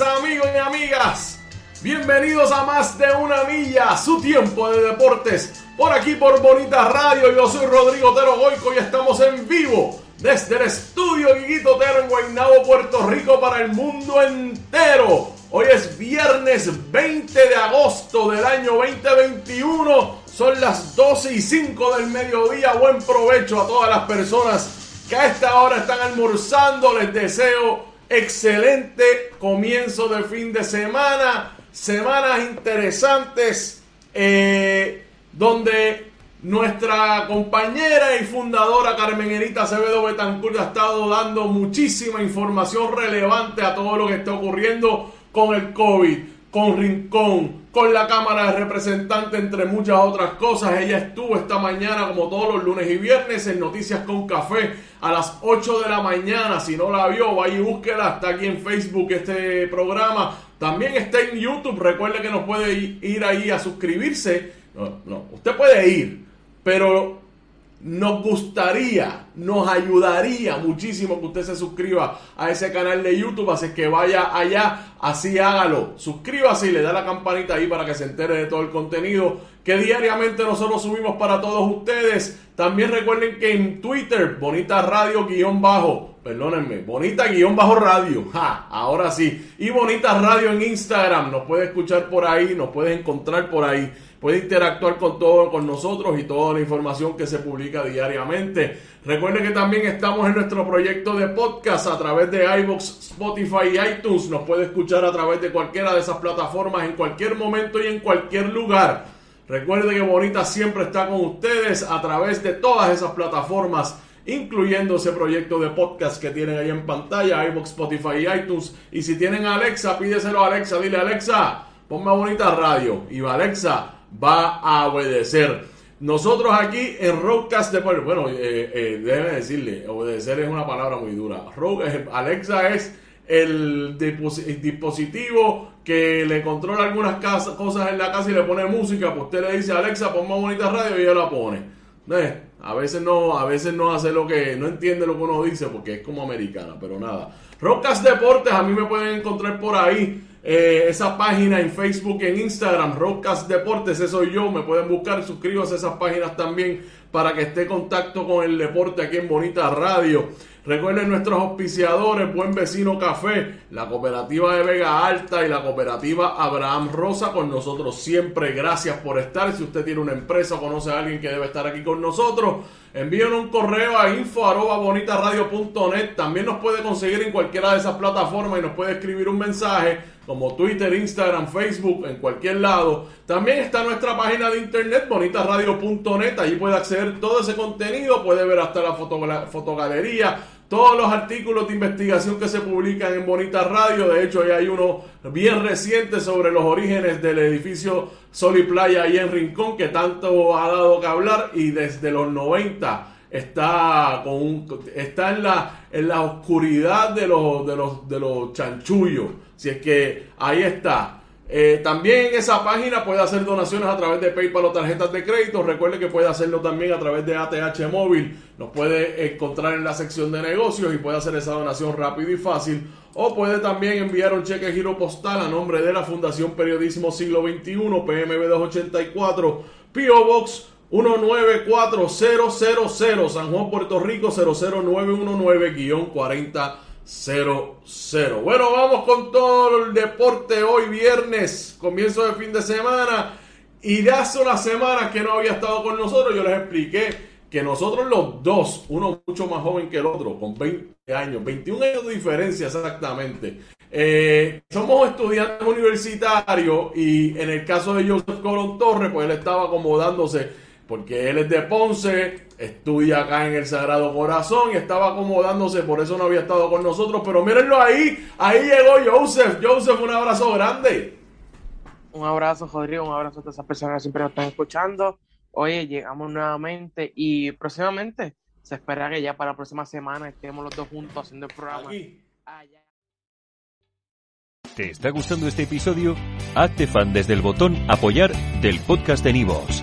Amigos y amigas. Bienvenidos a más de una milla, su tiempo de deportes. Por aquí por Bonita Radio, yo soy Rodrigo Otero Goico y estamos en vivo desde el estudio Guiguito Otero en Guaynabo, Puerto Rico para el mundo entero. Hoy es viernes 20 de agosto del año 2021. Son las 12 y 5 del mediodía. Buen provecho a todas las personas que a esta hora están almorzando. Les deseo excelente comienzo de fin de semana, semanas interesantes eh, donde nuestra compañera y fundadora Carmen Erita Acevedo Betancourt ha estado dando muchísima información relevante a todo lo que está ocurriendo con el COVID, con Rincón, con la Cámara de Representantes, entre muchas otras cosas. Ella estuvo esta mañana, como todos los lunes y viernes, en Noticias con Café a las 8 de la mañana. Si no la vio, vaya y búsquela. Está aquí en Facebook este programa. También está en YouTube. Recuerde que nos puede ir ahí a suscribirse. No, no, usted puede ir, pero nos gustaría, nos ayudaría muchísimo que usted se suscriba a ese canal de YouTube, así que vaya allá, así hágalo, suscríbase y le da la campanita ahí para que se entere de todo el contenido que diariamente nosotros subimos para todos ustedes. También recuerden que en Twitter, Bonita Radio guion bajo, perdónenme, Bonita guion bajo radio, ja, ahora sí, y Bonita Radio en Instagram, nos puede escuchar por ahí, nos puede encontrar por ahí puede interactuar con todo con nosotros y toda la información que se publica diariamente. Recuerde que también estamos en nuestro proyecto de podcast a través de iBox, Spotify y iTunes. Nos puede escuchar a través de cualquiera de esas plataformas en cualquier momento y en cualquier lugar. Recuerde que Bonita siempre está con ustedes a través de todas esas plataformas incluyendo ese proyecto de podcast que tienen ahí en pantalla, iBox, Spotify y iTunes. Y si tienen a Alexa, pídeselo a Alexa, dile Alexa, ponme a bonita radio. Y Alexa, va a obedecer. Nosotros aquí en Roadcast Deportes, bueno, eh, eh, decirle, obedecer es una palabra muy dura. eh, Alexa es el, dispositivo que le controla algunas cosas en la casa y le pone música, pues usted le dice Alexa, pon bonita radio y ella la pone. Eh, a veces no, a veces no hace lo que, no entiende lo que uno dice porque es como americana, pero nada. Roadcast Deportes, a mí me pueden encontrar por ahí. Eh, esa página en Facebook, en Instagram, Rockcast Deportes, ese soy yo, me pueden buscar, suscríbanse a esas páginas también para que esté en contacto con el deporte aquí en Bonita Radio. Recuerden nuestros auspiciadores, Buen Vecino Café, la cooperativa de Vega Alta y la cooperativa Abraham Rosa con nosotros siempre. Gracias por estar. Si usted tiene una empresa o conoce a alguien que debe estar aquí con nosotros, envíenos un correo a info bonitaradio.net. También nos puede conseguir en cualquiera de esas plataformas y nos puede escribir un mensaje como Twitter, Instagram, Facebook, en cualquier lado. También está nuestra página de internet, bonitaradio.net. Allí puede acceder todo ese contenido, puede ver hasta la fotogalería, todos los artículos de investigación que se publican en Bonita Radio. De hecho, hay uno bien reciente sobre los orígenes del edificio Sol y Playa ahí en Rincón, que tanto ha dado que hablar y desde los 90 está con está en la en la oscuridad de los de los de los chanchullos. Si es que ahí está. Eh, también en esa página puede hacer donaciones a través de PayPal o tarjetas de crédito. Recuerde que puede hacerlo también a través de ATH móvil. Nos puede encontrar en la sección de negocios y puede hacer esa donación rápido y fácil. O puede también enviar un cheque giro postal a nombre de la Fundación Periodismo Siglo XXI, PMB 284, PO Box 194000, San Juan, Puerto Rico 00919-40. 0-0. Bueno, vamos con todo el deporte hoy viernes, comienzo de fin de semana. Y de hace una semana que no había estado con nosotros, yo les expliqué que nosotros los dos, uno mucho más joven que el otro, con 20 años, 21 años de diferencia exactamente, eh, somos estudiantes universitarios y en el caso de Joseph Colón Torres, pues él estaba acomodándose porque él es de Ponce, estudia acá en el Sagrado Corazón y estaba acomodándose, por eso no había estado con nosotros, pero mírenlo ahí, ahí llegó Joseph. Joseph, un abrazo grande. Un abrazo, Rodrigo, un abrazo a todas esas personas que siempre nos están escuchando. Oye, llegamos nuevamente y próximamente se espera que ya para la próxima semana estemos los dos juntos haciendo el programa. ¿Te está gustando este episodio? Hazte fan desde el botón apoyar del podcast de Nivos.